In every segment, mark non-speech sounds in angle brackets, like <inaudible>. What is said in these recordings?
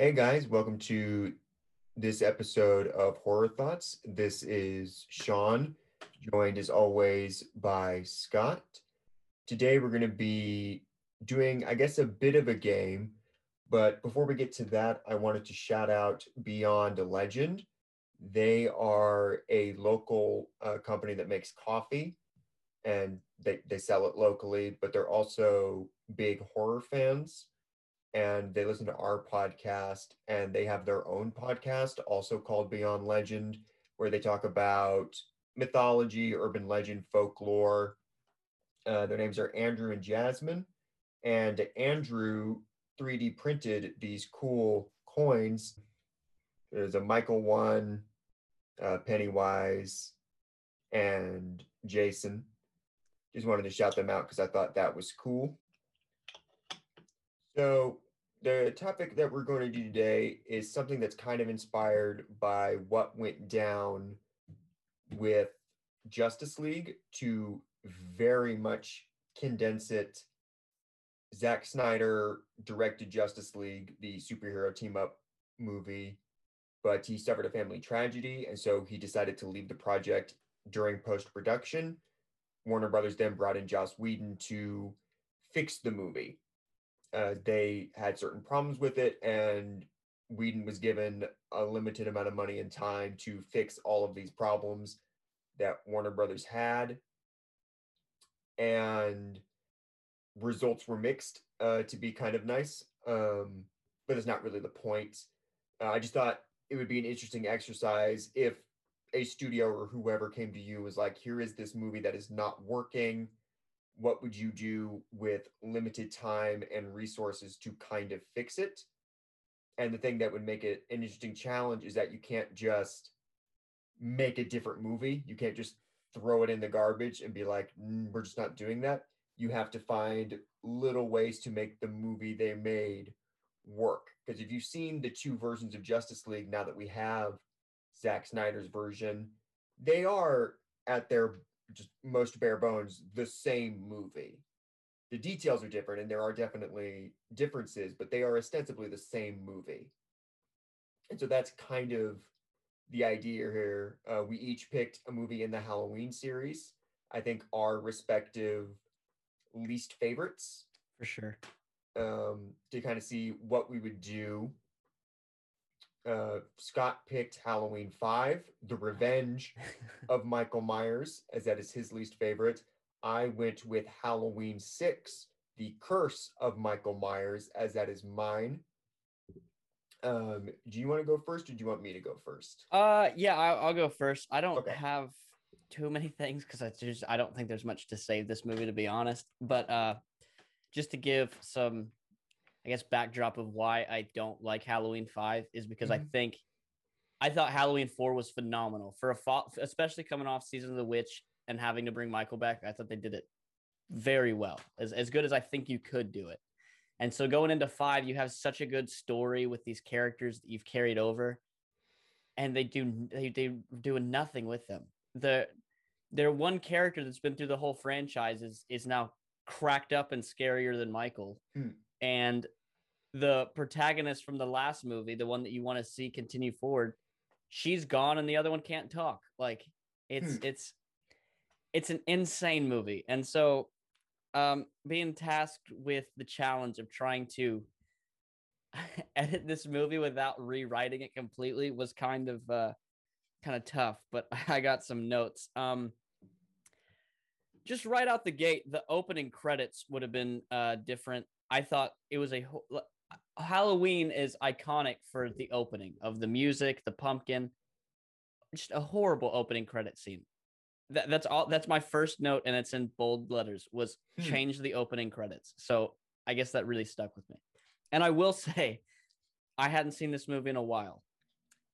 Hey guys, welcome to this episode of Horror Thoughts. This is Sean, joined as always by Scott. Today we're going to be doing, I guess, a bit of a game. But before we get to that, I wanted to shout out Beyond a Legend. They are a local uh, company that makes coffee and they, they sell it locally, but they're also big horror fans and they listen to our podcast and they have their own podcast also called Beyond Legend where they talk about mythology, urban legend, folklore. Uh, their names are Andrew and Jasmine. And Andrew 3D printed these cool coins. There's a Michael one, uh, Pennywise, and Jason. Just wanted to shout them out because I thought that was cool. So, the topic that we're going to do today is something that's kind of inspired by what went down with Justice League to very much condense it. Zack Snyder directed Justice League, the superhero team up movie, but he suffered a family tragedy. And so he decided to leave the project during post production. Warner Brothers then brought in Joss Whedon to fix the movie uh, they had certain problems with it, and Whedon was given a limited amount of money and time to fix all of these problems that Warner Brothers had. And results were mixed uh, to be kind of nice, um, but it's not really the point. Uh, I just thought it would be an interesting exercise if a studio or whoever came to you was like, here is this movie that is not working what would you do with limited time and resources to kind of fix it? And the thing that would make it an interesting challenge is that you can't just make a different movie. You can't just throw it in the garbage and be like, mm, we're just not doing that. You have to find little ways to make the movie they made work. Because if you've seen the two versions of Justice League, now that we have Zack Snyder's version, they are at their just most bare bones the same movie. The details are different, and there are definitely differences, but they are ostensibly the same movie. And so that's kind of the idea here. Uh, we each picked a movie in the Halloween series. I think our respective least favorites. For sure. Um, to kind of see what we would do uh, Scott picked Halloween 5, The Revenge <laughs> of Michael Myers, as that is his least favorite. I went with Halloween 6, The Curse of Michael Myers, as that is mine. Um, do you want to go first or do you want me to go first? Uh, yeah, I'll, I'll go first. I don't okay. have too many things because I just I don't think there's much to save this movie to be honest. But uh, just to give some I guess backdrop of why I don't like Halloween 5 is because mm-hmm. I think I thought Halloween 4 was phenomenal for a fall, especially coming off Season of the Witch and having to bring Michael back. I thought they did it very well, as, as good as I think you could do it. And so going into 5, you have such a good story with these characters that you've carried over and they do they they doing nothing with them. The their one character that's been through the whole franchise is is now cracked up and scarier than Michael. Hmm and the protagonist from the last movie, the one that you want to see continue forward, she's gone and the other one can't talk. Like it's hmm. it's it's an insane movie. And so um being tasked with the challenge of trying to <laughs> edit this movie without rewriting it completely was kind of uh kind of tough, but <laughs> I got some notes. Um just right out the gate, the opening credits would have been uh different I thought it was a Halloween is iconic for the opening of the music, the pumpkin, just a horrible opening credit scene. That, that's all. That's my first note, and it's in bold letters. Was hmm. change the opening credits. So I guess that really stuck with me. And I will <laughs> say, I hadn't seen this movie in a while,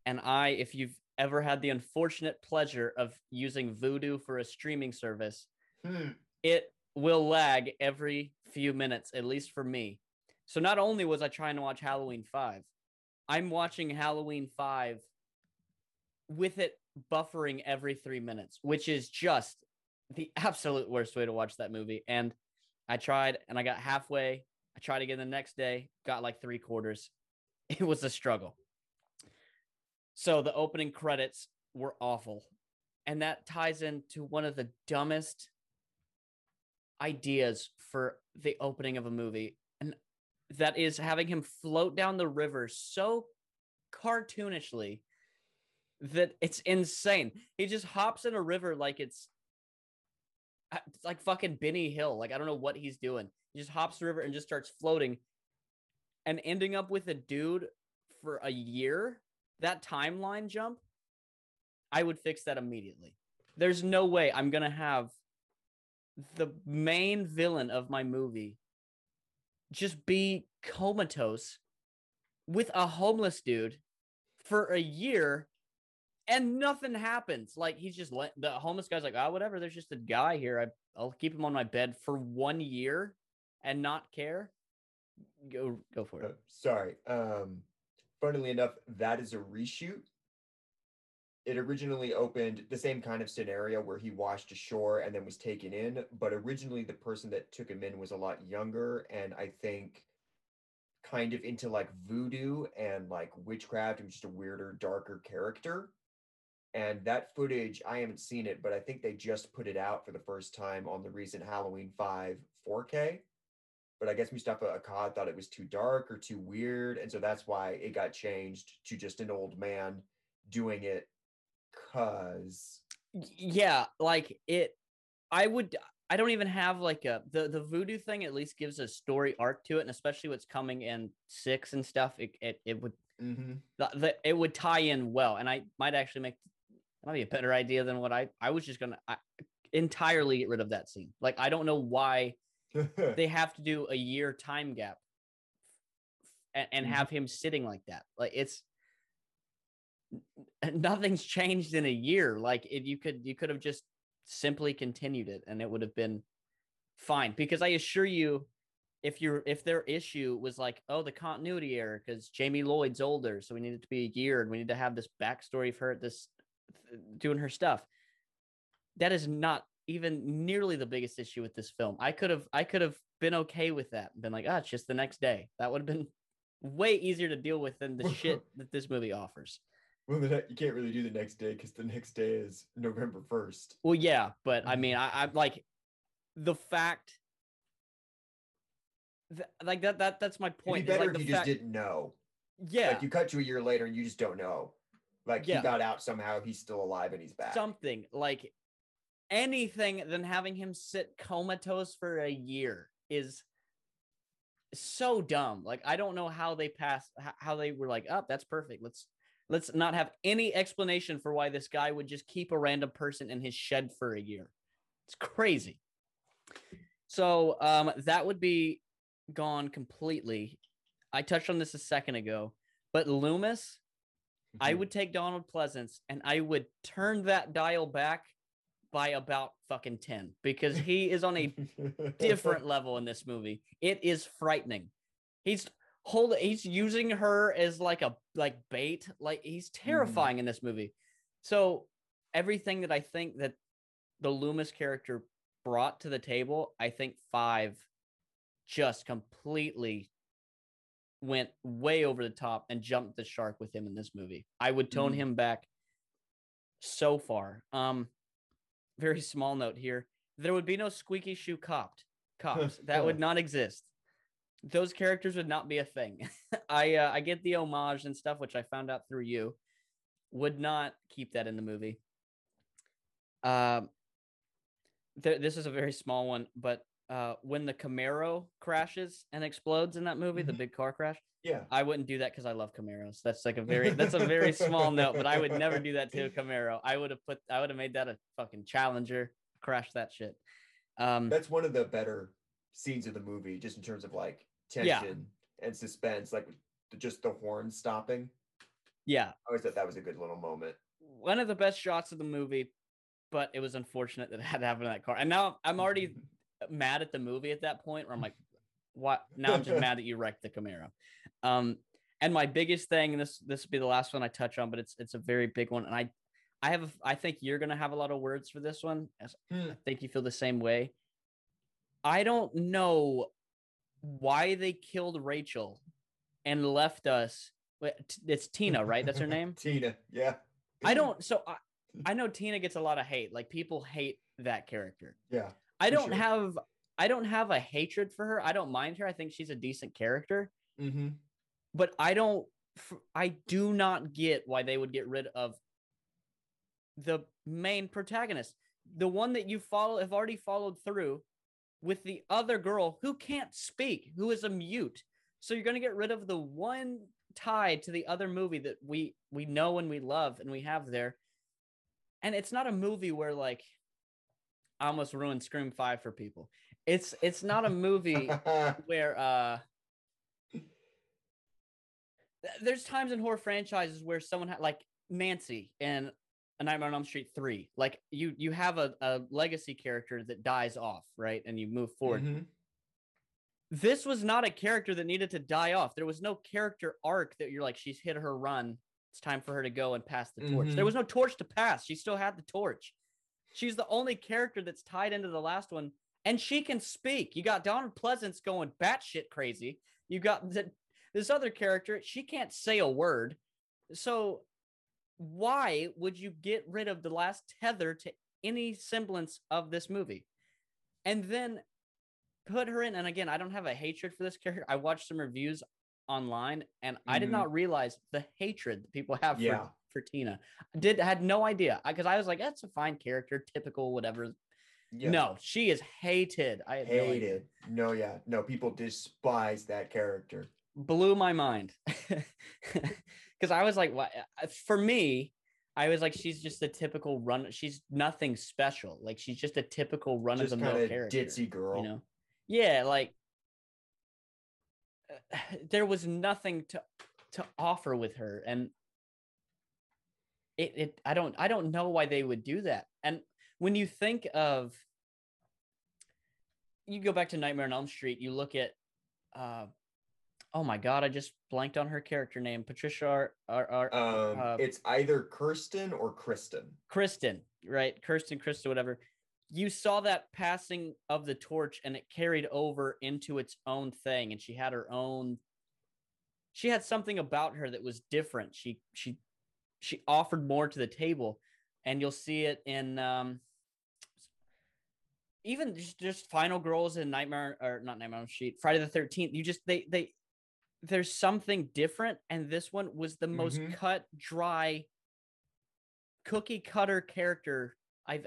and I, if you've ever had the unfortunate pleasure of using Vudu for a streaming service, hmm. it will lag every few minutes, at least for me. So not only was I trying to watch Halloween 5, I'm watching Halloween 5 with it buffering every three minutes, which is just the <laughs> absolute worst way to watch that movie. And I tried and I got halfway. I tried again the next day, got like three quarters. <laughs> it was a struggle. So the opening credits were awful. And that ties into one of the dumbest ideas for the opening of a movie. And that is having him float down the river so cartoonishly that it's insane. He just hops in a river like it's, uh, it's like fucking Benny Hill. Like I don't know what he's doing. He just hops the river and just starts floating and ending up with a dude for a year. That timeline jump, I would fix that immediately. There's no way I'm to have the main villain of my movie just be comatose with a homeless dude for a year and nothing happens. Like he's just let the homeless guy's like, oh, whatever. There's just a guy here. I, I'll keep him on my bed for one year and not care. Go go for it. Uh, sorry. Um, funnily enough, that is a reshoot. It originally opened the same kind of scenario where he washed ashore and then was taken in, but originally the person that took him in was a lot younger and I think kind of into like voodoo and like witchcraft and just a weirder, darker character. And that footage, I haven't seen it, but I think they just put it out for the first time on the recent Halloween 5 4K. But I guess Moustapha Akkad thought it was too dark or too weird. And so that's why it got changed to just an old man doing it. Cause. Yeah, like it, I would, I don't even have like a, the, the voodoo thing at least gives a story arc to it. And especially what's coming in six and stuff, it, it, it would, mm-hmm. the, the, it would tie in well. And I might actually make might be a better idea than what I I was just gonna I, entirely get rid of that scene. Like I don't know why <laughs> they have to do a year time gap and, and mm-hmm. have him sitting like that. Like it's <laughs> nothing's changed in a year. Like if you could you could have just simply continued it and it would have been fine. Because I assure you, if you're if their issue was like, oh, the continuity error because Jamie Lloyd's older, so we need it to be a year and we need to have this backstory for her this doing her stuff. That is not even nearly the biggest issue with this film. I could have I could have been okay with that. Been like, ah, it's just the next day. That would have been way easier to deal with than the <laughs> shit that this movie offers. Well, you can't really do the next day because the next day is November first. Well, yeah, but I mean, mm-hmm. I, I'm like the fact. That, like that that that's my point. It'd be better like if you fact, just didn't know. Yeah, like you cut to a year later and you just don't know. Like yeah. he got out somehow, he's still alive and he's back. Something like anything than having him sit comatose for a year is so dumb. Like I don't know how they passed how they were like, "Up, oh, that's perfect. Let's let's not have any explanation for why this guy would just keep a random person in his shed for a year." It's crazy. So, um that would be gone completely. I touched on this a second ago, but Loomis I mm-hmm. would take Donald Pleasence and I would turn that dial back by about fucking 10 because he is on a <laughs> different level in this movie. It is frightening. He's hold he's using her as like a like bait. Like he's mm-hmm. terrifying mm. in this movie. So everything that I think that the Loomis character brought to the table, I think 5 just completely went way over the top and jumped the shark with him in this movie. I would tone mm. him back so far. Um, very small note here: there would be no squeaky shoe copped cops. <laughs> that would not exist. Those characters would not be a thing. <laughs> I uh, I get the homage and stuff, which I found out through you. Would not keep that in the movie. Um, th- this is a very small one, but uh, when the Camaro crashes and explodes in that movie, mm-hmm. the big car crash. Yeah, I wouldn't do that because I love Camaros. That's like a very that's a very <laughs> small note, but I would never do that to a Camaro. I would have put I would have made that a fucking Challenger, crash that shit. Um, that's one of the better scenes of the movie, just in terms of like tension yeah. and suspense, like just the horn stopping. Yeah, I always thought that was a good little moment. One of the best shots of the movie, but it was unfortunate that it had to happen in that car. And now I'm already <laughs> mad at the movie at that point where I'm like, what? Now I'm just <laughs> mad that you wrecked the Camaro. Um, and my biggest thing, and this this will be the last one I touch on, but it's it's a very big one, and I I have a, I think you're gonna have a lot of words for this one. Hmm. I think you feel the same way. I don't know why they killed Rachel and left us it's Tina, right? That's her <laughs> name. Tina. Yeah. I don't. So I, I know Tina gets a lot of hate. Like people hate that character. Yeah. I don't sure. have. I don't have a hatred for her. I don't mind her. I think she's a decent character. Mm-hmm. But I don't. I do not get why they would get rid of the main protagonist, the one that you follow have already followed through with the other girl who can't speak, who is a mute. So you're going to get rid of the one tie to the other movie that we we know and we love and we have there. And it's not a movie where like I almost ruined Scream 5 for people. It's it's not a movie <laughs> where uh there's times in horror franchises where someone had like Nancy and a Nightmare on Elm Street 3. Like you you have a, a legacy character that dies off, right? And you move forward. Mm-hmm. This was not a character that needed to die off. There was no character arc that you're like, she's hit her run. It's time for her to go and pass the torch. Mm-hmm. There was no torch to pass. She still had the torch. She's the only character that's tied into the last one, and she can speak. You got Donald Pleasence going batshit crazy. You got the, this other character, she can't say a word. So why would you get rid of the last tether to any semblance of this movie? And then put her in. And again, I don't have a hatred for this character. I watched some reviews online and mm-hmm. I did mm-hmm. not realize the hatred that people have yeah. for, for Tina. I did had no idea because I, I was like, that's a fine character, typical, whatever. Yeah. No, she is hated. I hated. No, no, yeah, no. People despise that character. Blew my mind. <laughs> because I was like, what? For me, I was like, she's just a typical run. She's nothing special. Like she's just a typical run of the mill character. Ditzy girl, you know? Yeah, like uh, <sighs> there was nothing to to offer with her, and it it I don't I don't know why they would do that. And when you think of you go back to Nightmare on Elm Street, you look at uh, oh my god, I just blanked on her character name. Patricia Ar, Ar, Ar um, uh, it's either Kirsten or Kristen. Kristen, right? Kirsten, Kristen, whatever. You saw that passing of the torch and it carried over into its own thing, and she had her own she had something about her that was different. She she she offered more to the table. And you'll see it in um even just, just final girls in nightmare or not nightmare on sheet friday the 13th you just they they there's something different and this one was the most mm-hmm. cut dry cookie cutter character i've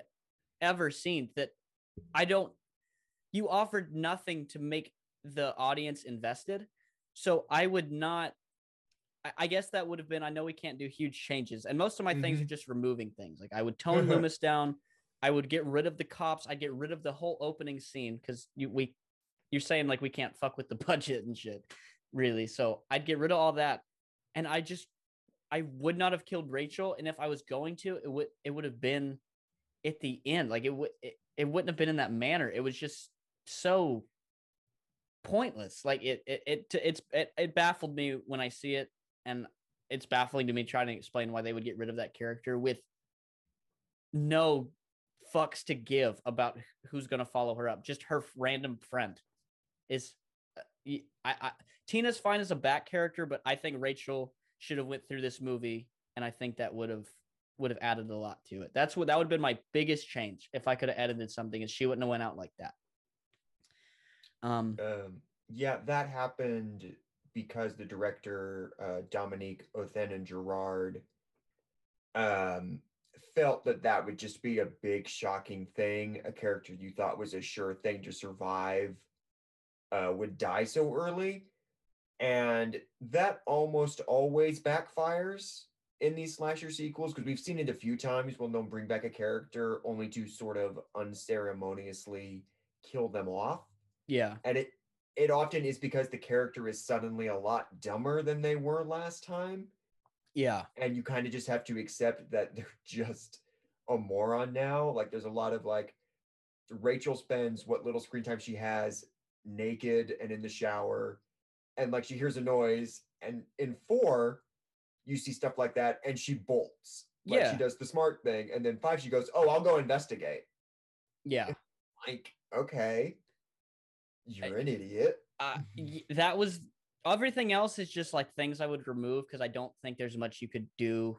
ever seen that i don't you offered nothing to make the audience invested so i would not I guess that would have been. I know we can't do huge changes, and most of my mm-hmm. things are just removing things. Like I would tone Loomis down. I would get rid of the cops. I'd get rid of the whole opening scene because you we, you're saying like we can't fuck with the <laughs> budget and shit really. So I'd get rid of all that. And I just I would not have killed Rachel. And if I was going to, it would it would have been at the end. Like it would it, it wouldn't have been in that manner. It was just so pointless. Like it it it it's it, it baffled me when I see it. And it's baffling to me trying to explain why they would get rid of that character with no fucks to give about who's going to follow her up. Just her random friend is I, I Tina's fine as a back character, but I think Rachel should have went through this movie, and I think that would have would have added a lot to it. That's what that would have been my biggest change if I could have edited something, and she wouldn't have went out like that. Um, um yeah, that happened because the director uh, Dominique Othenin-Girard um felt that that would just be a big shocking thing a character you thought was a sure thing to survive uh, would die so early. And that almost always backfires in these slasher sequels because we've seen it a few times when they'll bring back a character only to sort of unceremoniously kill them off. Yeah. And it it often is because the character is suddenly a lot dumber than they were last time. Yeah. And you kind of just have to accept that <laughs> they're just a moron now. Like there's a lot of like Rachel spends what little screen time she has naked and in the shower and like she hears a noise and in four you see stuff like that and she bolts like yeah she does the smart thing and then five she goes oh i'll go investigate yeah like okay you're an idiot uh, <laughs> that was Everything else is just like things I would remove because I don't think there's much you could do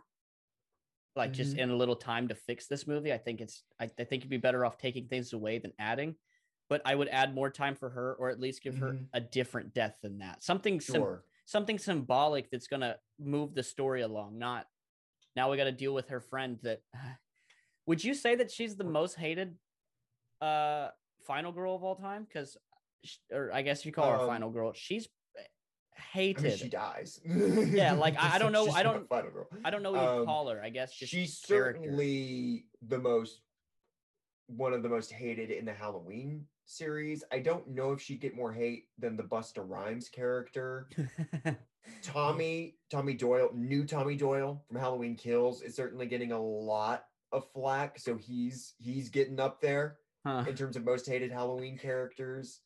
like mm-hmm. just in a little time to fix this movie. I think it's I, I, think you'd be better off taking things away than adding. But I would add more time for her, or at least give mm-hmm. her a different death than that. Something sure. sim- something symbolic that's gonna move the story along. Not now we got to deal with her friend. That <sighs> would you say that she's the most hated uh final girl of all time? Because or I guess you call um, her final girl. She's hated. I mean, she dies. <laughs> yeah, like I, don't know. I don't. Final girl. I don't know what you um, call her. I guess she's certainly the most one of the most hated in the Halloween series. I don't know if she'd get more hate than the Busta Rhymes character. <laughs> Tommy, Tommy Doyle, new Tommy Doyle from Halloween Kills is certainly getting a lot of flack. So he's he's getting up there huh. in terms of most hated Halloween characters.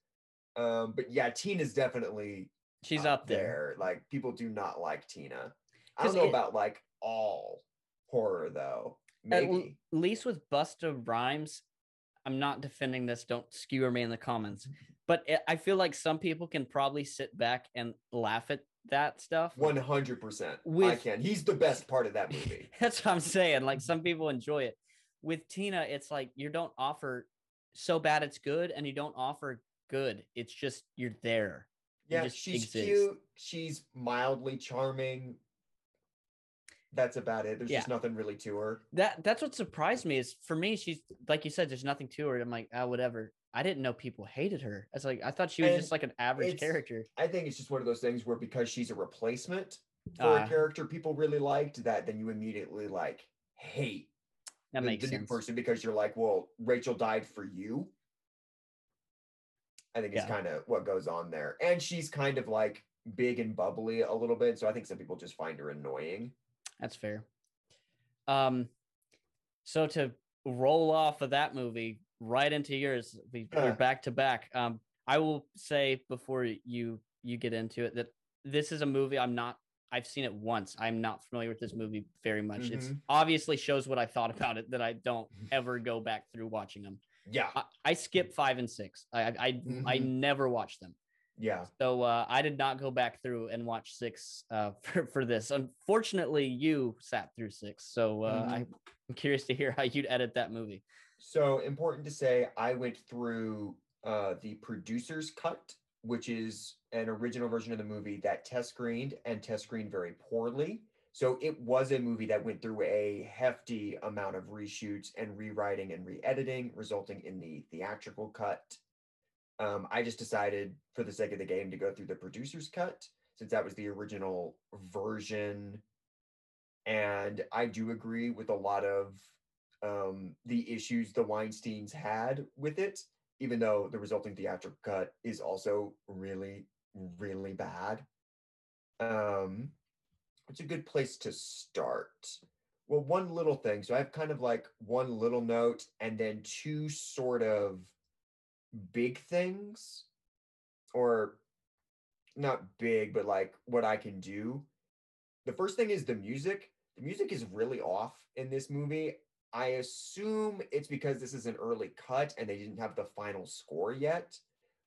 Um, but yeah, Tina's definitely She's up, up there. there. Like people do not like Tina. I don't know it, about like all horror though. Maybe at least with Busta Rhymes, I'm not defending this. Don't skewer me in the comments. But it, I feel like some people can probably sit back and laugh at that stuff. One hundred percent. I can. He's the best part of that movie. <laughs> that's what I'm saying. Like some people enjoy it. With Tina, it's like you don't offer so bad it's good, and you don't offer good. It's just you're there. Yeah, she's exists. cute. She's mildly charming. That's about it. There's yeah. just nothing really to her. That that's what surprised me is for me, she's like you said, there's nothing to her. I'm like, ah, oh, whatever. I didn't know people hated her. It's like I thought she was and just like an average character. I think it's just one of those things where because she's a replacement for uh, a character people really liked, that then you immediately like hate that the, makes the sense. new person because you're like, well, Rachel died for you. I think yeah. is kind of what goes on there. And she's kind of like big and bubbly a little bit. So I think some people just find her annoying. That's fair. Um, so to roll off of that movie right into yours, we, are back to back. Um, I will say before you you get into it that this is a movie I'm not. I've seen it once. I'm not familiar with this movie very much. Mm-hmm. It's obviously shows what I thought about it that I don't ever go back through watching them. Yeah, I, I skip five and six. I I mm-hmm. I never watch them. Yeah. So uh, I did not go back through and watch six uh, <laughs> for for this. Unfortunately, you sat through six, so uh, mm-hmm. I'm curious to hear <laughs> how you'd edit that movie. So important to say, I went through uh, the producer's cut, which is an original version of the movie that test screened and test screened very poorly. So it was a movie that went through a hefty amount of reshoots and rewriting and re-editing, resulting in the theatrical cut. Um, I just decided, for the sake of the game, to go through the producer's cut since that was the original version. And I do agree with a lot of um, the issues the Weinsteins had with it, even though the resulting theatrical cut is also really, really bad. Um, it's a good place to start. Well, one little thing. So I have kind of like one little note and then two sort of big things, or not big, but like what I can do. The first thing is the music. The music is really off in this movie. I assume it's because this is an early cut and they didn't have the final score yet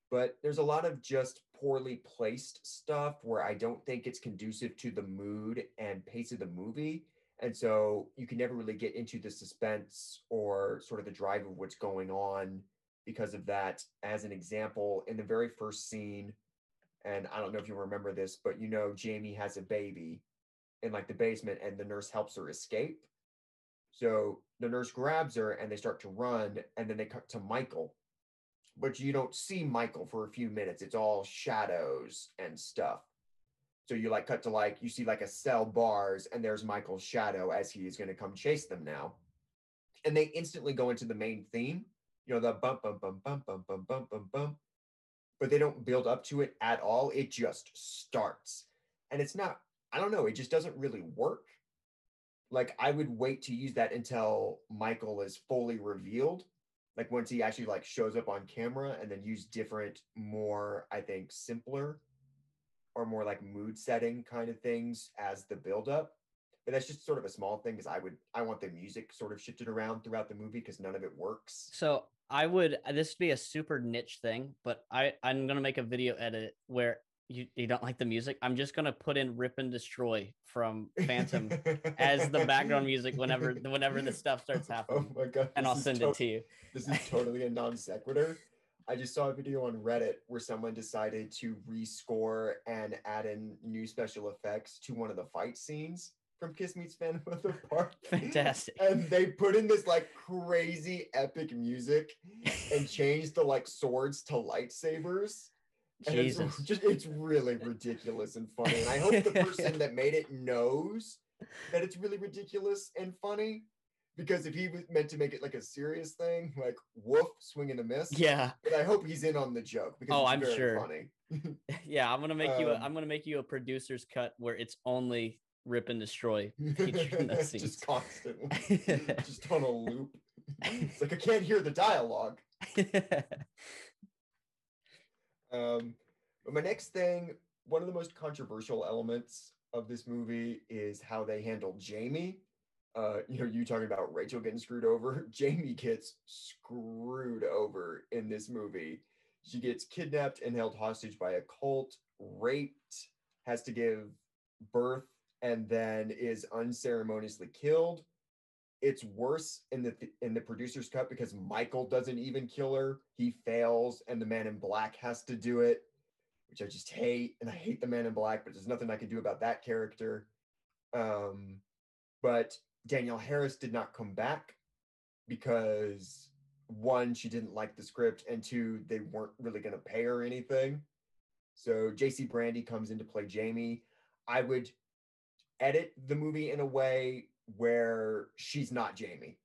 but there's a lot of just poorly placed stuff where I don't think it's conducive to the mood and pace of the movie. And so you can never really get into the suspense or sort of the drive of what's going on because of that. As an example, in the very first scene, and I don't know if you remember this, but you know, Jamie has a baby in like the basement and the nurse helps her escape. So the nurse grabs her and they start to run, and then they cut to Michael but you don't see Michael for a few minutes. It's all shadows and stuff. So you like cut to like you see like a cell bars and there's Michael's shadow as he is going to come chase them now. And they instantly go into the main theme, you know, the bump bump bump bump bump bump bump bump bump. But they don't build up to it at all. It just starts. And it's not I don't know, it just doesn't really work. Like I would wait to use that until Michael is fully revealed like once he actually like shows up on camera and then use different more i think simpler or more like mood setting kind of things as the build up but that's just sort of a small thing because i would i want the music sort of shifted around throughout the movie because none of it works so i would uh, this would be a super niche thing but i i'm gonna make a video edit where you, you don't like the music, I'm just gonna put in "Rip and Destroy" from Phantom as the background music whenever <laughs> whenever the stuff starts oh happening. Oh my god! And I'll send to- it to you. This is totally a non sequitur. I just saw a video on Reddit where someone decided to rescore and add in new special effects to one of the fight scenes from Kiss Meets Phantom <laughs> of the Park. Fantastic. And they put in this like crazy epic music and <laughs> changed the like swords to lightsabers. And Jesus. It's <laughs> just it's really ridiculous and funny. And I hope the person that made it knows that it's really ridiculous and funny. Because if he was meant to make it like a serious thing, like woof, swing and a miss. Yeah. But I hope he's in on the joke because oh, I'm sure. funny. yeah, I'm gonna make um, you a, um, I'm gonna make you a producer's cut where it's only rip and destroy <laughs> <laughs> just constantly. <laughs> Just on a loop. It's like i can't hear the dialogue. Um but my next thing one of the most controversial elements of this movie is how they handle jamie. Uh you know you talking about rachel getting screwed over. Jamie gets screwed over in this movie. She gets kidnapped and held hostage by a cult raped has to give birth and then is unceremoniously killed. It's worse in the in the producer's cut because Michael doesn't even kill her. He fails, and the Man in Black has to do it, which I just hate. And I hate the Man in Black, but there's nothing I can do about that character. Um, but Danielle Harris did not come back because one, she didn't like the script, and two, they weren't really going to pay her anything. So JC Brandy comes in to play Jamie. I would edit the movie in a way where she's not Jamie.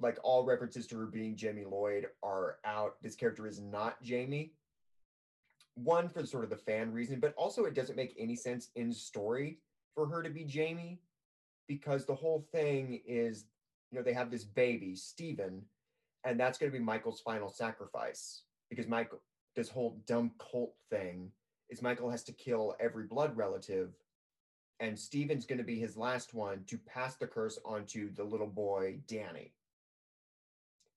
Like all references to her being Jamie Lloyd are out. This character is not Jamie. One for sort of the fan reason, but also it doesn't make any sense in story for her to be Jamie because the whole thing is, you know, they have this baby, Steven, and that's going to be Michael's final sacrifice because Michael, this whole dumb cult thing is Michael has to kill every blood relative and Steven's going to be his last one to pass the curse onto the little boy Danny,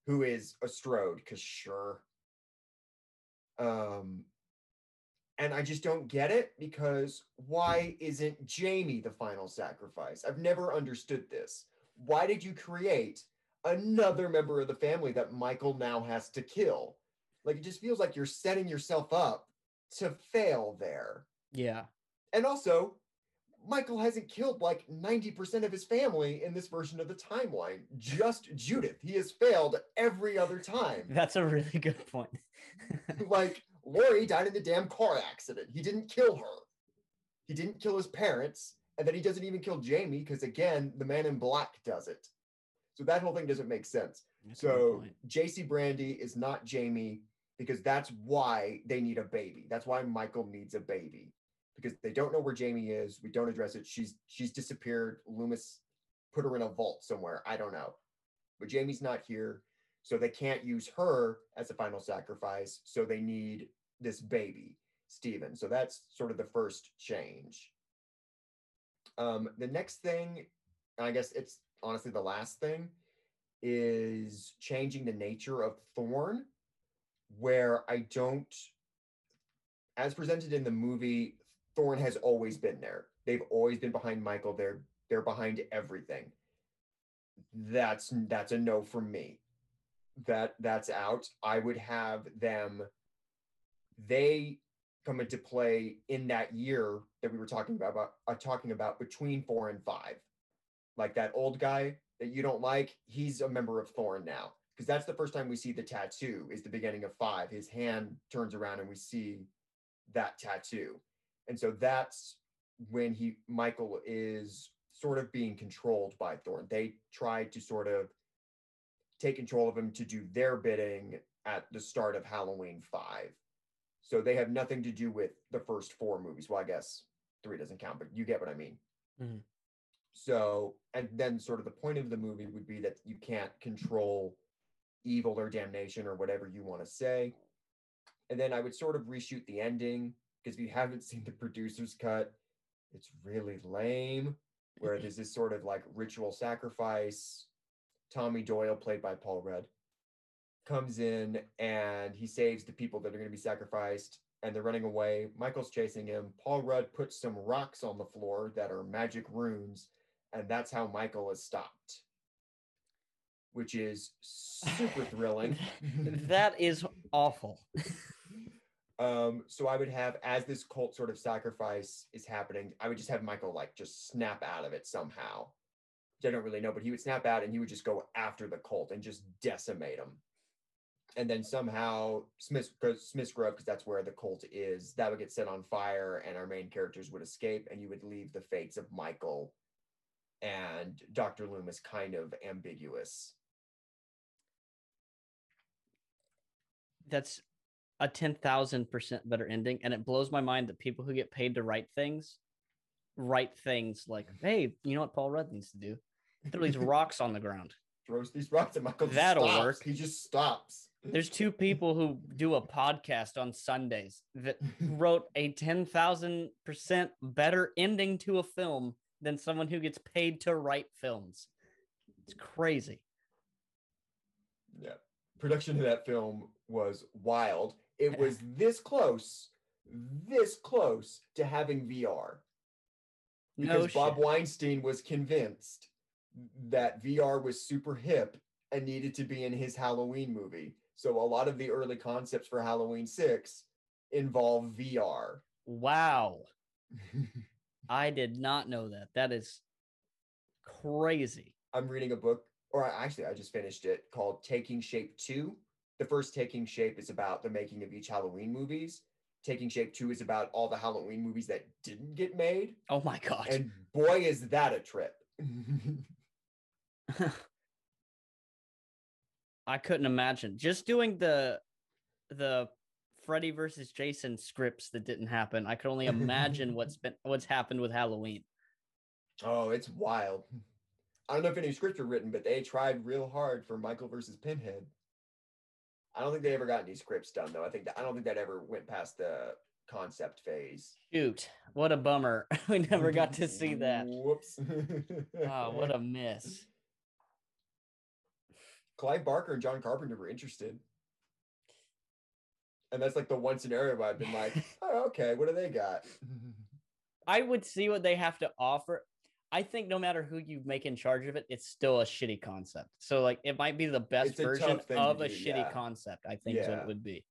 who is a Strode, because sure. Um, and I just don't get it because why isn't Jamie the final sacrifice? I've never understood this. Why did you create another member of the family that Michael now has to kill? Like it just feels like you're setting yourself up to fail there. Yeah. And also, Michael hasn't killed like 90% of his family in this version of the timeline. Just Judith. He has failed every other time. <laughs> That's a really good point. <laughs> like Lori died in the damn car accident. He didn't kill her. He didn't kill his parents. And then he doesn't even kill Jamie because, again, the man in black does it. So that whole thing doesn't make sense. That's so JC Brandy is not Jamie because that's why they need a baby. That's why Michael needs a baby because they don't know where Jamie is. We don't address it. She's she's disappeared. Loomis put her in a vault somewhere. I don't know. But Jamie's not here. So they can't use her as a final sacrifice. So they need this baby, Steven. So that's sort of the first change. Um, the next thing, I guess it's honestly the last thing, is changing the nature of Thorn, where I don't, as presented in the movie, Thorn has always been there. They've always been behind Michael. They're they're behind everything. That's that's a no from me. That that's out. I would have them they come into play in that year that we were talking about, about uh, talking about between 4 and 5. Like that old guy that you don't like, he's a member of Thorn now because that's the first time we see the tattoo is the beginning of 5. His hand turns around and we see that tattoo and so that's when he Michael is sort of being controlled by Thorn. They tried to sort of take control of him to do their bidding at the start of Halloween 5. So they have nothing to do with the first four movies. Well, I guess three doesn't count, but you get what I mean. Mm-hmm. So, and then sort of the point of the movie would be that you can't control evil or damnation or whatever you want to say. And then I would sort of reshoot the ending because if you haven't <laughs> seen the producer's cut, it's really lame. Where there's this sort of like ritual sacrifice. Tommy Doyle, played by Paul Rudd, comes in and he saves the people that are going to be sacrificed and they're running away. Michael's chasing him. Paul Rudd puts some rocks on the floor that are magic runes, and that's how Michael is stopped, which is super <laughs> thrilling. that is awful. <laughs> um, so I would have, as this cult sort of sacrifice is happening, I would just have Michael like just snap out of it somehow. I don't really know, but he would snap out and he would just go after the cult and just decimate them and then somehow Smith Smith's Grove, because that's where the cult is, that would get set on fire, and our main characters would escape, and you would leave the fates of Michael and Doctor Loomis kind of ambiguous. That's a ten thousand percent better ending, and it blows my mind that people who get paid to write things write things like, <laughs> "Hey, you know what Paul Rudd needs to do? Throw these <laughs> rocks on the ground." Throws these rocks at Michael. That'll stops. work. He just stops. There's two people who do a podcast on Sundays that <laughs> wrote a 10,000% better ending to a film than someone who gets paid to write films. It's crazy. Yeah. Production of that film was wild. It was <laughs> this close, this close to having VR. Because no Bob Weinstein was convinced that VR was super hip and needed to be in his Halloween movie. So a lot of the early concepts for Halloween 6 involve VR. Wow. <laughs> I did not know that. That is crazy. I'm reading a book, or actually, I just finished it called Taking Shape 2. The first Taking Shape is about the making of each Halloween movies. Taking Shape 2 is about all the Halloween movies that didn't get made. Oh my God. And boy, is that a trip. <laughs> <laughs> I couldn't imagine just doing the the Freddy versus Jason scripts that didn't happen. I could only imagine what's been what's happened with Halloween. Oh, it's wild. I don't know if any scripts were written, but they tried real hard for Michael versus Pinhead. I don't think they ever got any scripts done though. I think that I don't think that ever went past the concept phase. Shoot, what a bummer. <laughs> we never got to see that. Whoops. oh, what a miss. Clive Barker and John Carpenter were interested. And that's like the one scenario where I've been like, <laughs> oh, okay, what do they got? I would see what they have to offer. I think no matter who you make in charge of it, it's still a shitty concept. So like it might be the best version of a do, shitty yeah. concept. I think yeah. what it would be.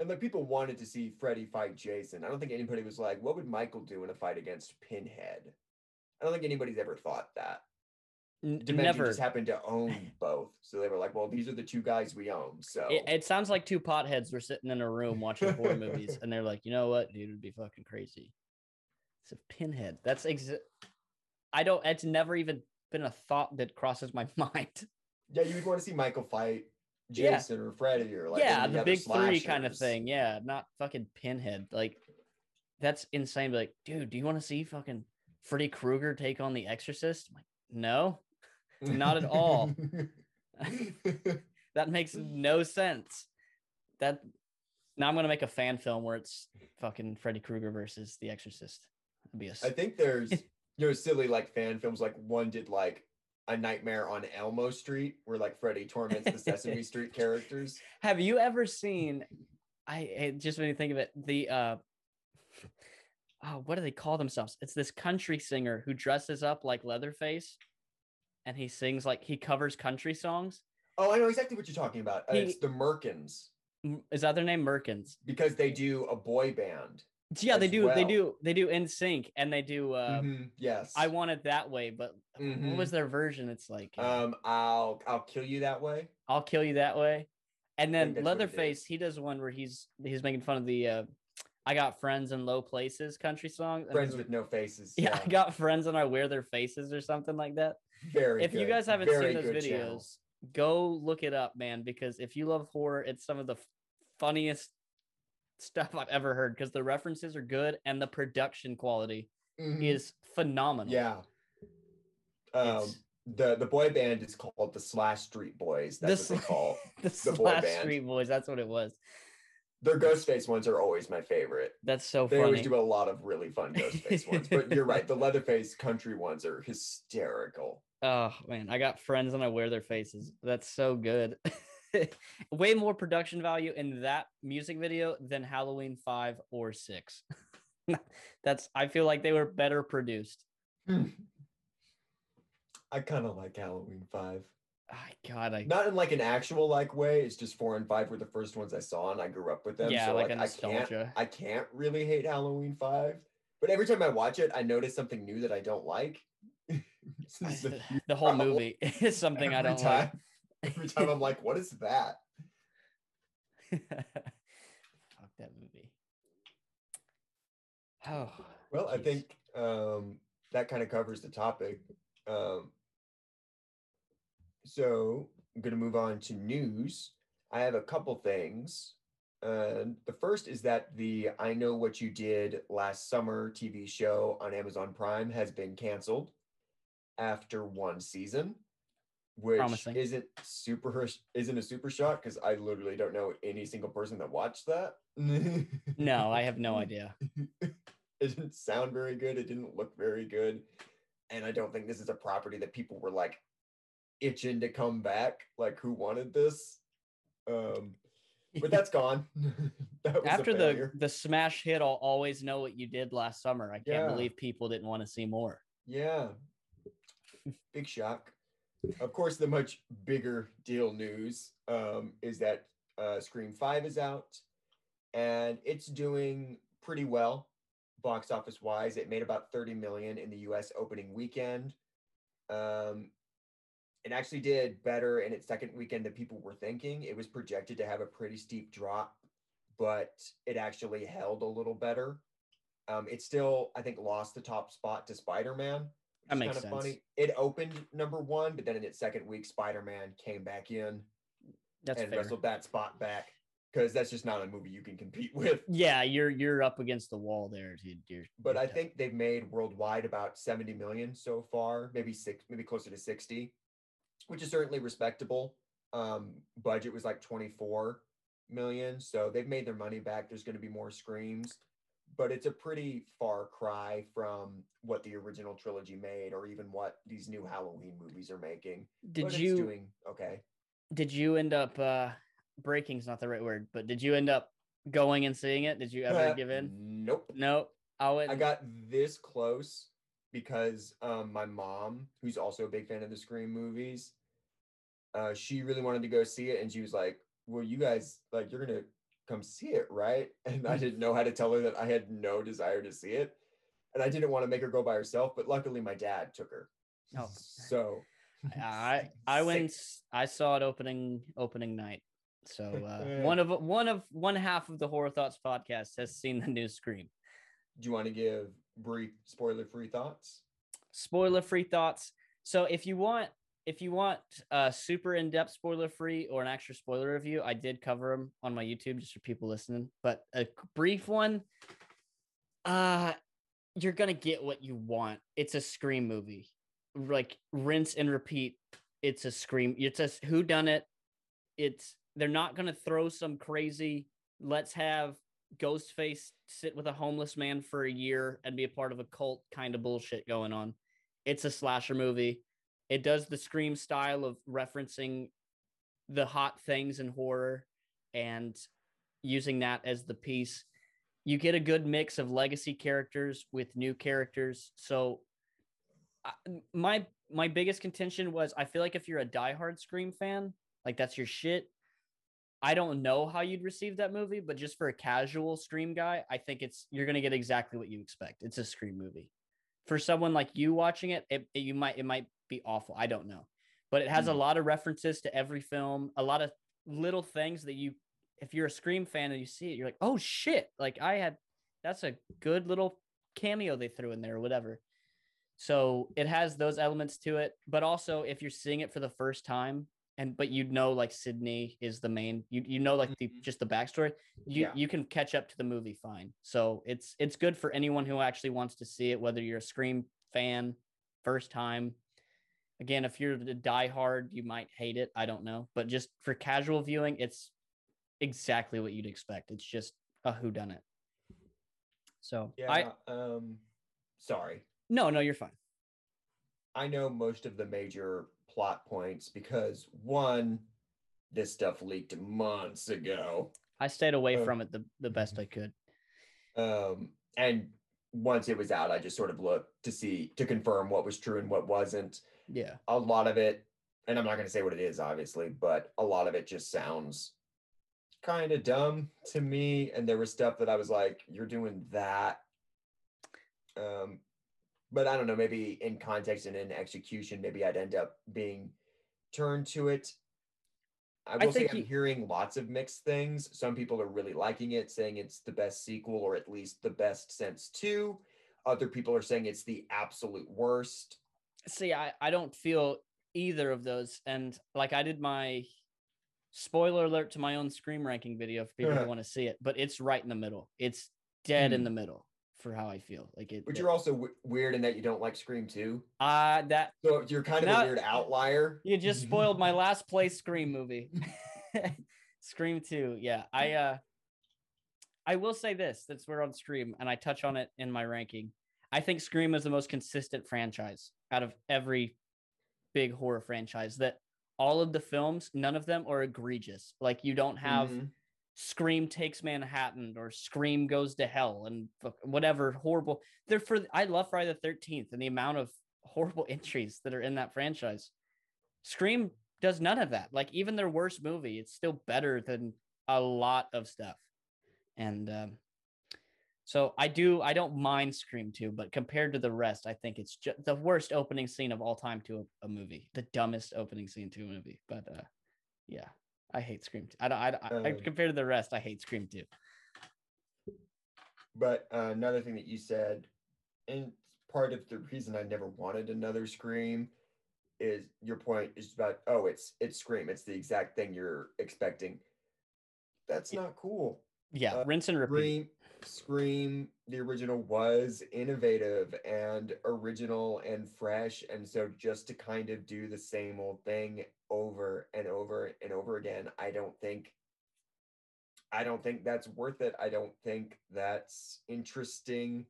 And like people wanted to see Freddy fight Jason. I don't think anybody was like, what would Michael do in a fight against Pinhead? I don't think anybody's ever thought that. Dimension never just happened to own <laughs> both, so they were like, "Well, these are the two guys we own." So it, it sounds like two potheads were sitting in a room watching horror movies, and they're like, "You know what, dude? It'd be fucking crazy." A pinhead. That's ex- I don't. It's never even been a thought that crosses my <laughs> mind. Yeah, you would want to see Michael fight Jason yeah. or Freddy or like yeah, the big three kind of thing. Yeah, not fucking pinhead. Like that's insane. Like, dude, do you want to see fucking Freddy Krueger take on the Exorcist? I'm like, no, <laughs> not at all. <laughs> that makes no sense. That now I'm gonna make a fan film where it's fucking Freddy Krueger versus The Exorcist. That'd be a... I think there's <laughs> there's silly like fan films. Like one did like a Nightmare on Elmo Street, where like Freddy torments the Sesame <laughs> Street characters. Have you ever seen? I just when you think of it, the uh, <sighs> oh, what do they call themselves? It's this country singer who dresses up like Leatherface and he sings like he covers country songs. Oh, I know exactly what you're talking about. Uh, he, it's the Merkins. Is that their name, Merkins? Because they do a boy band. Yeah, they do. Well. They do. They do NSYNC and they do. Uh, mm-hmm, yes. I want it that way, but mm-hmm. what was their version? It's like. Uh, um, I'll I'll kill you that way. I'll kill you that way, and then Leatherface. He does one where he's he's making fun of the. Uh, I got friends in low places country song. Friends with no faces. Yeah, yeah, I got friends and I wear their faces or something like that. Very. If good. you guys haven't Very seen those videos, channel. go look it up, man. Because if you love horror, it's some of the funniest stuff I've ever heard. Because the references are good and the production quality mm-hmm. is phenomenal. Yeah. Um, the the boy band is called the Slash Street Boys. That's the, what they call <laughs> the, the Slash Street Boys. That's what it was. Their Ghostface ones are always my favorite. That's so they funny. always do a lot of really fun Ghostface ones. But you're right, the Leatherface country ones are hysterical. <laughs> Oh man, I got friends and I wear their faces. That's so good. <laughs> <laughs> way more production value in that music video than Halloween 5 or 6. <laughs> That's I feel like they were better produced. Hmm. I kind of like Halloween 5. Oh, God, I not in like an actual like way. It's just four and five were the first ones I saw, and I grew up with them. Yeah, so, like, like I can't, I can't really hate Halloween five, but every time I watch it, I notice something new that I don't like. <laughs> the whole movie is something every I don't time, like. Every time I'm like, what is that? <laughs> Fuck that movie. Oh. Well, geez. I think um, that kind of covers the topic. Um, so I'm going to move on to news. I have a couple things. Uh, the first is that the I Know What You Did Last Summer TV show on Amazon Prime has been canceled after one season, which Promising. isn't super isn't a super shock because I literally don't know any single person that watched that. <laughs> no, I have no idea. <laughs> it didn't sound very good. It didn't look very good, and I don't think this is a property that people were like itching to come back. Like, who wanted this? Um, but <laughs> that's gone. that After the the smash hit, I'll always know what you did last summer. I can't yeah. believe people didn't want to see more. Yeah, big shock. Of course, the much bigger deal news um, is that uh, Scream Five is out, and it's doing pretty well, box office wise. It made about thirty million in the U.S. opening weekend. Um, it actually did better in its second weekend than people were thinking. It was projected to have a pretty steep drop, but it actually held a little better. Um, it still, I think, lost the top spot to Spider Man. That makes kind of sense. funny. It opened number one, but then in its second week, Spider Man came back in that's and fair. wrestled that spot back because that's just not a movie you can compete <laughs> with. Yeah, you're you're up against the wall there, dude. You're, but you're I think they've made worldwide about 70 million so far, maybe six, maybe closer to 60 which is certainly respectable. Um, budget was like 24 million, so they've made their money back. There's going to be more screams, but it's a pretty far cry from what the original trilogy made, or even what these new Halloween movies are making. Did but you doing okay? Did you end up uh, breaking's not the right word, but did you end up going and seeing it? Did you ever uh, give in? Nope. Nope. I went. I got this close because um, my mom, who's also a big fan of the Scream movies, uh, she really wanted to go see it, and she was like, "Well, you guys like you're gonna come see it, right?" <laughs> And I didn't know how to tell her that I had no desire to see it, and I didn't want to make her go by herself. But luckily, my dad took her. Oh, so I I went. I saw it opening opening night. So <laughs> uh, one of one of one half of the Horror Thoughts podcast has seen the new Scream. Do you want to give brief spoiler free thoughts? Spoiler free thoughts. So if you want if you want a super in-depth spoiler free or an extra spoiler review, I did cover them on my YouTube just for people listening. But a brief one, uh, you're gonna get what you want. It's a scream movie, like rinse and repeat. It's a scream. It's a who done it. It's they're not gonna throw some crazy. Let's have Ghostface sit with a homeless man for a year and be a part of a cult kind of bullshit going on. It's a slasher movie it does the Scream style of referencing the hot things in horror and using that as the piece. You get a good mix of legacy characters with new characters. So my my biggest contention was I feel like if you're a diehard Scream fan, like that's your shit. I don't know how you'd receive that movie, but just for a casual Scream guy, I think it's you're gonna get exactly what you expect. It's a Scream movie. For someone like you watching it, it, it you might it might be awful. I don't know. But it has mm. a lot of references to every film, a lot of little things that you, if you're a Scream fan and you see it, you're like, oh shit. Like I had, that's a good little cameo they threw in there or whatever. So it has those elements to it. But also, if you're seeing it for the first time, and but you know like Sydney is the main you you know like the mm-hmm. just the backstory you yeah. you can catch up to the movie fine so it's it's good for anyone who actually wants to see it whether you're a Scream fan first time Again, if you're the diehard, you might hate it. I don't know, but just for casual viewing, it's exactly what you'd expect. It's just a who done it. So yeah, I um sorry. No, no, you're fine. I know most of the major plot points because one, this stuff leaked months ago. I stayed away uh, from it the, the best I could. Um, and once it was out, I just sort of looked to see to confirm what was true and what wasn't. Yeah. A lot of it, and I'm not going to say what it is, obviously, but a lot of it just sounds kind of dumb to me. And there was stuff that I was like, you're doing that. Um, but I don't know, maybe in context and in execution, maybe I'd end up being turned to it. I will I say I'm he... hearing lots of mixed things. Some people are really liking it, saying it's the best sequel or at least the best sense two. Other people are saying it's the absolute worst. See, I, I don't feel either of those. And like I did my spoiler alert to my own Scream ranking video for people who want to see it, but it's right in the middle. It's dead mm. in hmm. the middle for how I feel. Like it. But you're also w- weird in that you don't like Scream too. Uh that. So you're kind of not, a weird outlier. You just spoiled my last place Scream <laughs> movie. <laughs> Scream two, yeah. I uh, I will say this. That's we're on Scream, and I touch on it in my ranking. I think Scream is the most consistent franchise out of every big horror franchise. That all of the films, none of them are egregious. Like you don't have. Mm-hmm Scream takes Manhattan or Scream goes to hell and whatever horrible. They're for I love Friday the Thirteenth and the amount of horrible <laughs> entries that are in that franchise. Scream does none of that. Like even their worst movie, it's still better than a lot of stuff. And um, so I do I don't mind Scream 2, but compared to the rest, I think it's just the worst opening scene of all time to a, a movie. The dumbest opening scene to a movie. But uh, yeah, I hate Scream. 2. I don't. I, I, um, I compared to the rest, I hate Scream 2. But uh, another thing that you said, and part of the reason I never wanted another Scream, is your point is about oh it's it's Scream. It's the exact thing you're expecting. That's not cool. Yeah, uh, rinse and repeat. Scream, Scream, the original was innovative and original and fresh. And so just to kind of do the same old thing over and over and over again, I don't think I don't think that's worth it. I don't think that's interesting.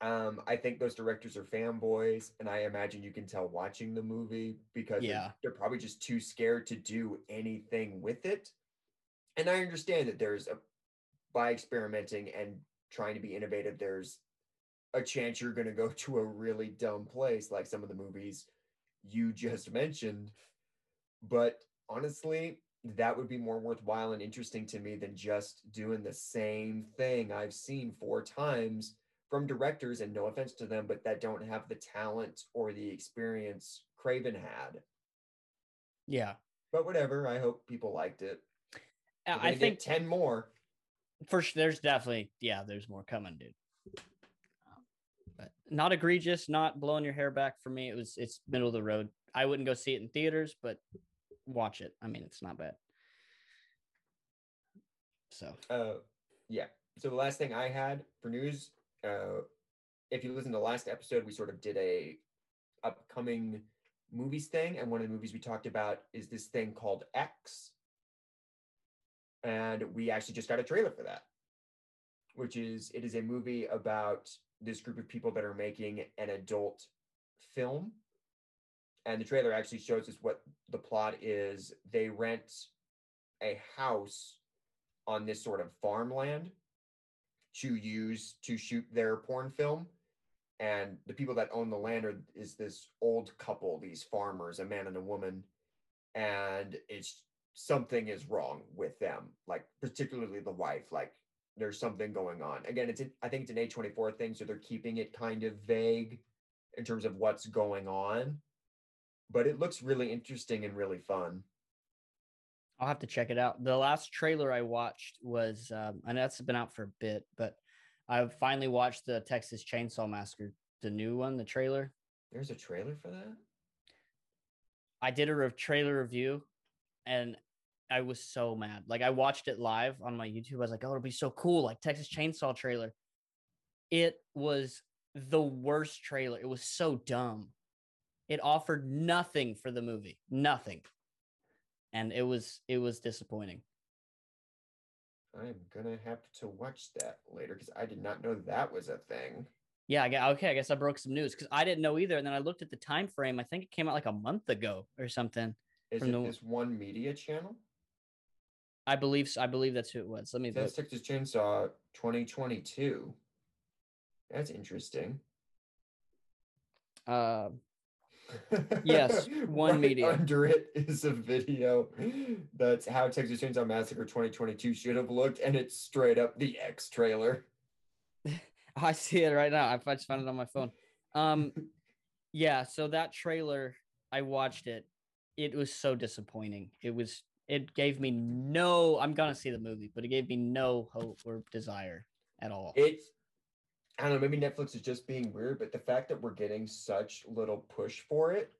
Um, I think those directors are fanboys, and I imagine you can tell watching the movie because yeah. they're, they're probably just too scared to do anything with it. And I understand that there's a by experimenting and trying to be innovative, there's a chance you're going to go <laughs> to a really dumb place like some of the movies you just mentioned. But honestly, that would be more worthwhile and interesting to me than just doing the same thing I've seen four times from directors, and no offense to them, but that don't have the talent or the experience Craven had. Yeah. But whatever. I hope people liked it. Uh, I think 10 more for sure, there's definitely yeah, there's more coming, dude. But not egregious, not blowing your hair back for me. It was it's middle of the road. I wouldn't go see it in theaters, but watch it. I mean, it's not bad. So, uh, yeah. So the last thing I had for news, uh, if you listen to the last episode, we sort of did a upcoming movies thing, and one of the movies we talked about is this thing called X, and we actually just got a trailer for that which is it is a movie about this group of people that are making an adult film. And the trailer actually shows us what the plot is. They rent a house on this sort of farmland to use to shoot their porn film. And the people that own the land are, is this old couple these farmers a man and a woman. And it's something is wrong with them, like particularly the wife. Like there's something going on. Again, it's I think it's an A24 thing, so they're keeping it kind of vague in terms of what's going on. But it looks really interesting and really fun. I'll have to check it out. The last trailer I watched was, um, and that's been out for a bit, but I finally watched the Texas Chainsaw Massacre, the new one, the trailer. There's a trailer for that. I did a re- trailer review and I was so mad. Like I watched it live on my YouTube. I was like, "Oh, it'll be so cool!" Like Texas Chainsaw trailer. It was the worst trailer. It was so dumb. It offered nothing for the movie, nothing, and it was it was disappointing. I'm gonna have to watch that later because I did not know that was a thing. Yeah, I okay. I guess I broke some news because I didn't know either. And then I looked at the time frame. I think it came out like a month ago or something. Is it the... this one media channel? I believe so. I believe that's who it was. Let me. That's Texas Chainsaw 2022. That's interesting. Uh, <laughs> yes, one right media. Under it is a video that's how Texas Chainsaw Massacre 2022 should have looked, and it's straight up the X trailer. <laughs> I see it right now. I just found it on my phone. Um, <laughs> yeah. So that trailer, I watched it. It was so disappointing. It was. It gave me no. I'm gonna see the movie, but it gave me no hope or desire at all. It's I don't know, maybe Netflix is just being weird, but the fact that we're getting such little push for it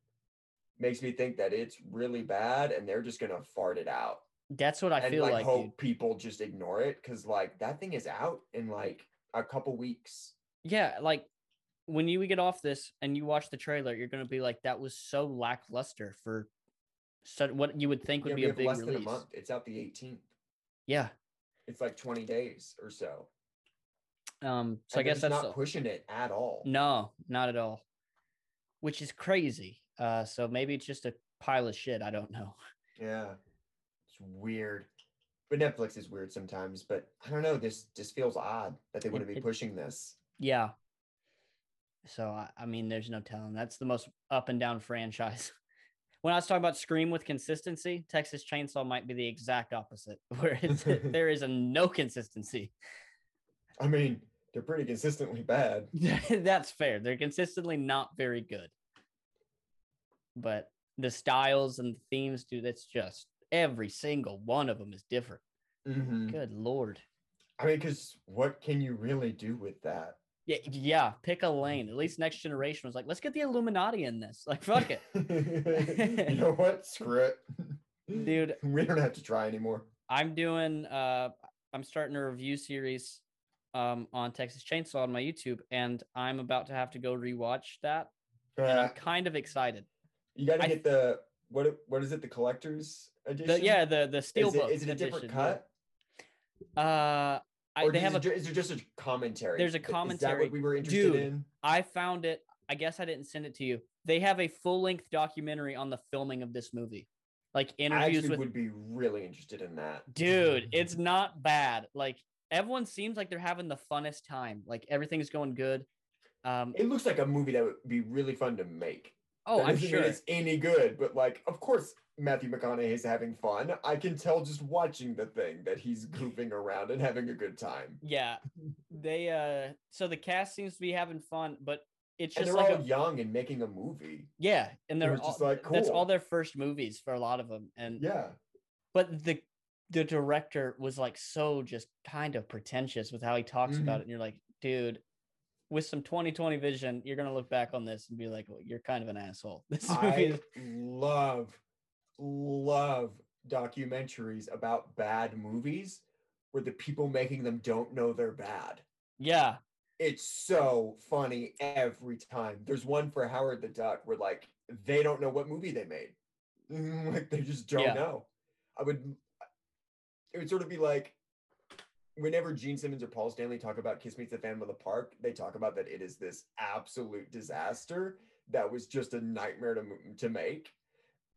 makes me think that it's really bad and they're just gonna fart it out. That's what I and, feel like. like hope dude. people just ignore it because like that thing is out in like a couple weeks. Yeah, like when you get off this and you watch the trailer, you're gonna be like, that was so lackluster for so what you would think would yeah, be a big less release. than a month. It's out the 18th. Yeah. It's like 20 days or so. Um, so and I guess that's not pushing it at all. No, not at all. Which is crazy. Uh, so maybe it's just a pile of shit. I don't know. Yeah, it's weird. But Netflix is weird sometimes. But I don't know. This just feels odd that they wouldn't it, be pushing this. Yeah. So I, I mean, there's no telling. That's the most up and down franchise. <laughs> when I was talking about Scream with consistency, Texas Chainsaw might be the exact opposite, <laughs> where <laughs> there is a no consistency. I mean, they're pretty consistently bad. <laughs> That's fair. They're consistently not very good. But the styles and the themes, dude, that's just every single one of them is different. Mm-hmm. Good lord. I mean, because what can you really do with that? Yeah, yeah. Pick a lane. At least Next Generation was like, let's get the Illuminati in this. <laughs> Like, fuck it. <laughs> you <laughs> know what? Screw it, dude. We don't have to try anymore. I'm doing. uh I'm starting a review series um, on Texas Chainsaw on my YouTube, and I'm about to have to go rewatch that. Uh, and I'm kind of excited. You got to get the what? What is it? The collector's edition? The, yeah, the the steelbook. Is it, is it a different cut? Uh, I, they have a. Is there just a commentary? There's a commentary. Is that what we were interested Dude, in? I found it. I guess I didn't send it to you. They have a full length documentary on the filming of this movie like interviews I with would be really interested in that dude it's not bad like everyone seems like they're having the funnest time. Like everything's going good. Um, it looks like a movie that would be really fun to make. Oh, that I'm sure it's any good, but like, of course, Matthew McConaughey is having fun. I can tell just watching the thing that he's goofing around and having a good time. Yeah, <laughs> they. uh So the cast seems to be having fun, but it's just and they're like all a, young and making a movie. Yeah, and they're all, just like cool. That's all their first movies for a lot of them, and yeah. But the the director was like so just kind of pretentious with how he talks mm-hmm. about it and you're like dude with some 2020 vision you're gonna look back on this and be like well, you're kind of an asshole <laughs> this movie I love love documentaries about bad movies where the people making them don't know they're bad. Yeah. It's so funny every time. There's one for howard the duck where like they don't know what movie they made. <laughs> Like they just don't yeah. know. I would it would sort of be like whenever Gene Simmons or Paul Stanley talk about Kiss Meets the Phantom of the Park, they talk about that it is this absolute disaster that was just a nightmare to to make.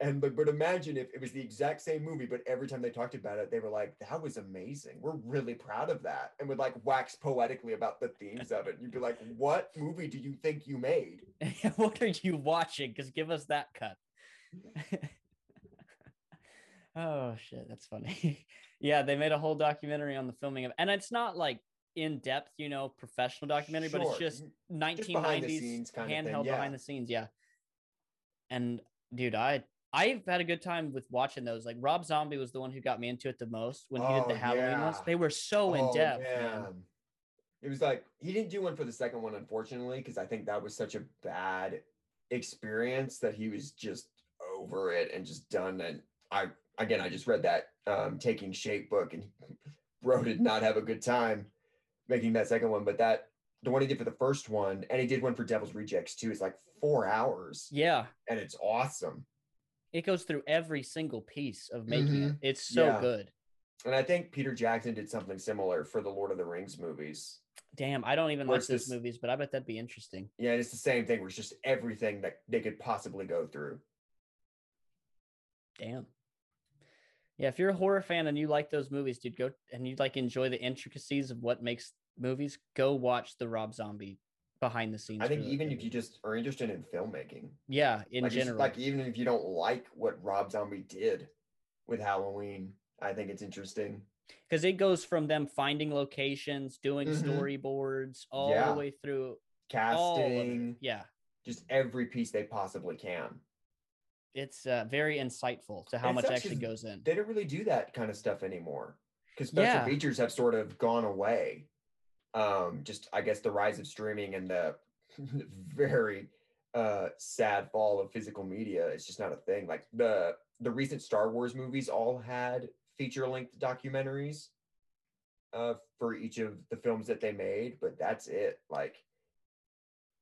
And but, but imagine if it was the exact same movie, but every time they talked about it, they were like, "That was amazing. We're really proud of that," and would like wax poetically about the themes of it. And you'd be like, "What movie do you think you made? <laughs> what are you watching? Because give us that cut." <laughs> oh shit, that's funny. <laughs> yeah, they made a whole documentary on the filming of, and it's not like in depth, you know, professional documentary, sure. but it's just 1990s just handheld yeah. behind the scenes. Yeah. And dude, I I've had a good time with watching those. Like Rob Zombie was the one who got me into it the most when he did the oh, Halloween yeah. ones. They were so in oh, depth. Man. man. It was like he didn't do one for the second one, unfortunately, because I think that was such a bad experience that he was just over it and just done. And I again, I just read that um, Taking Shape book, and <laughs> Bro did not have a good time making that second one. But that the one he did for the first one, and he did one for Devil's Rejects too, It's like four hours. Yeah, and it's awesome. It goes through every single piece of making mm-hmm. it. It's so yeah. good. And I think Peter Jackson did something similar for the Lord of the Rings movies. Damn, I don't even watch those movies, but I bet that'd be interesting. Yeah, it's the same thing where it's just everything that they could possibly go through. Damn. Yeah, if you're a horror fan and you like those movies, dude, go and you'd like enjoy the intricacies of what makes movies, go watch the Rob Zombie behind the scenes. I think even if you just are interested in filmmaking. Yeah, in like general. Like even if you don't like what Rob Zombie did with Halloween, I think it's interesting. Because it goes from them finding locations, doing mm-hmm. storyboards, all yeah. the way through casting. Yeah. Just every piece they possibly can. It's uh, very insightful to how much actually goes in. They don't really do that kind of stuff anymore because special yeah. features have sort of gone away. Um, just I guess the rise of streaming and the <laughs> very uh, sad fall of physical media. It's just not a thing. Like the the recent Star Wars movies all had feature length documentaries uh, for each of the films that they made, but that's it. Like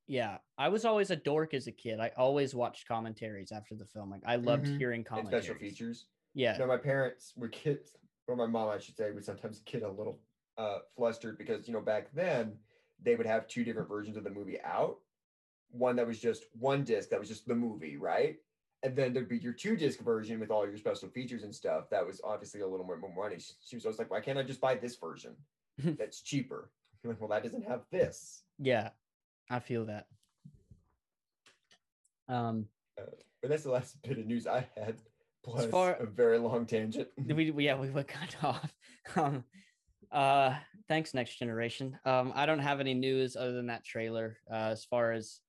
yeah, I was always a dork as a kid. I always watched commentaries after the film. Like I loved mm-hmm. hearing commentaries. And special features. Yeah. No, my parents were kids, or my mom, I should say, would sometimes get a little uh, flustered because you know back then they would have two different versions of the movie out. One that was just one disc that was just the movie, right? And then there'd be your two disc version with all your special features and stuff. That was obviously a little more, more money. She, she was always like, "Why can't I just buy this version? <laughs> That's cheaper." <laughs> like, well, that doesn't have this. Yeah, I feel that. Um, uh, but that's the last bit of news I had. Plus far, a very long tangent. We, we <laughs> yeah we were cut off. Um, uh, thanks, Next Generation. Um, I don't have any news other than that trailer. Uh, as far as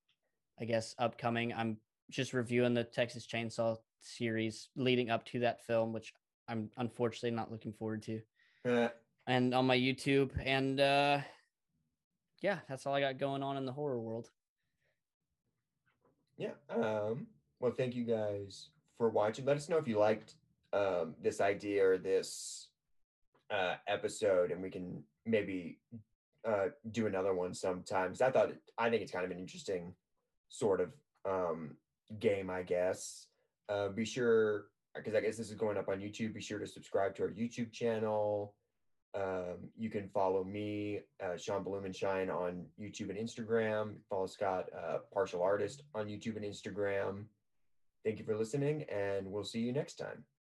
I guess upcoming, I'm just reviewing the Texas Chainsaw series leading up to that film, which I'm unfortunately not looking forward to. Uh, and on my YouTube, and uh, yeah, that's all I got going on in the horror world. Yeah. Um, well, thank you guys for watching. Let us know if you liked um, this idea or this uh, episode, and we can maybe uh, do another one sometimes. I thought, I think it's kind of an interesting sort of um, game, I guess. Uh, be sure, because I guess this is going up on YouTube, be sure to subscribe to our YouTube channel. Um, you can follow me, uh, Sean Blumenshine, on YouTube and Instagram. Follow Scott, uh, Partial Artist, on YouTube and Instagram. Thank you for listening, and we'll see you next time.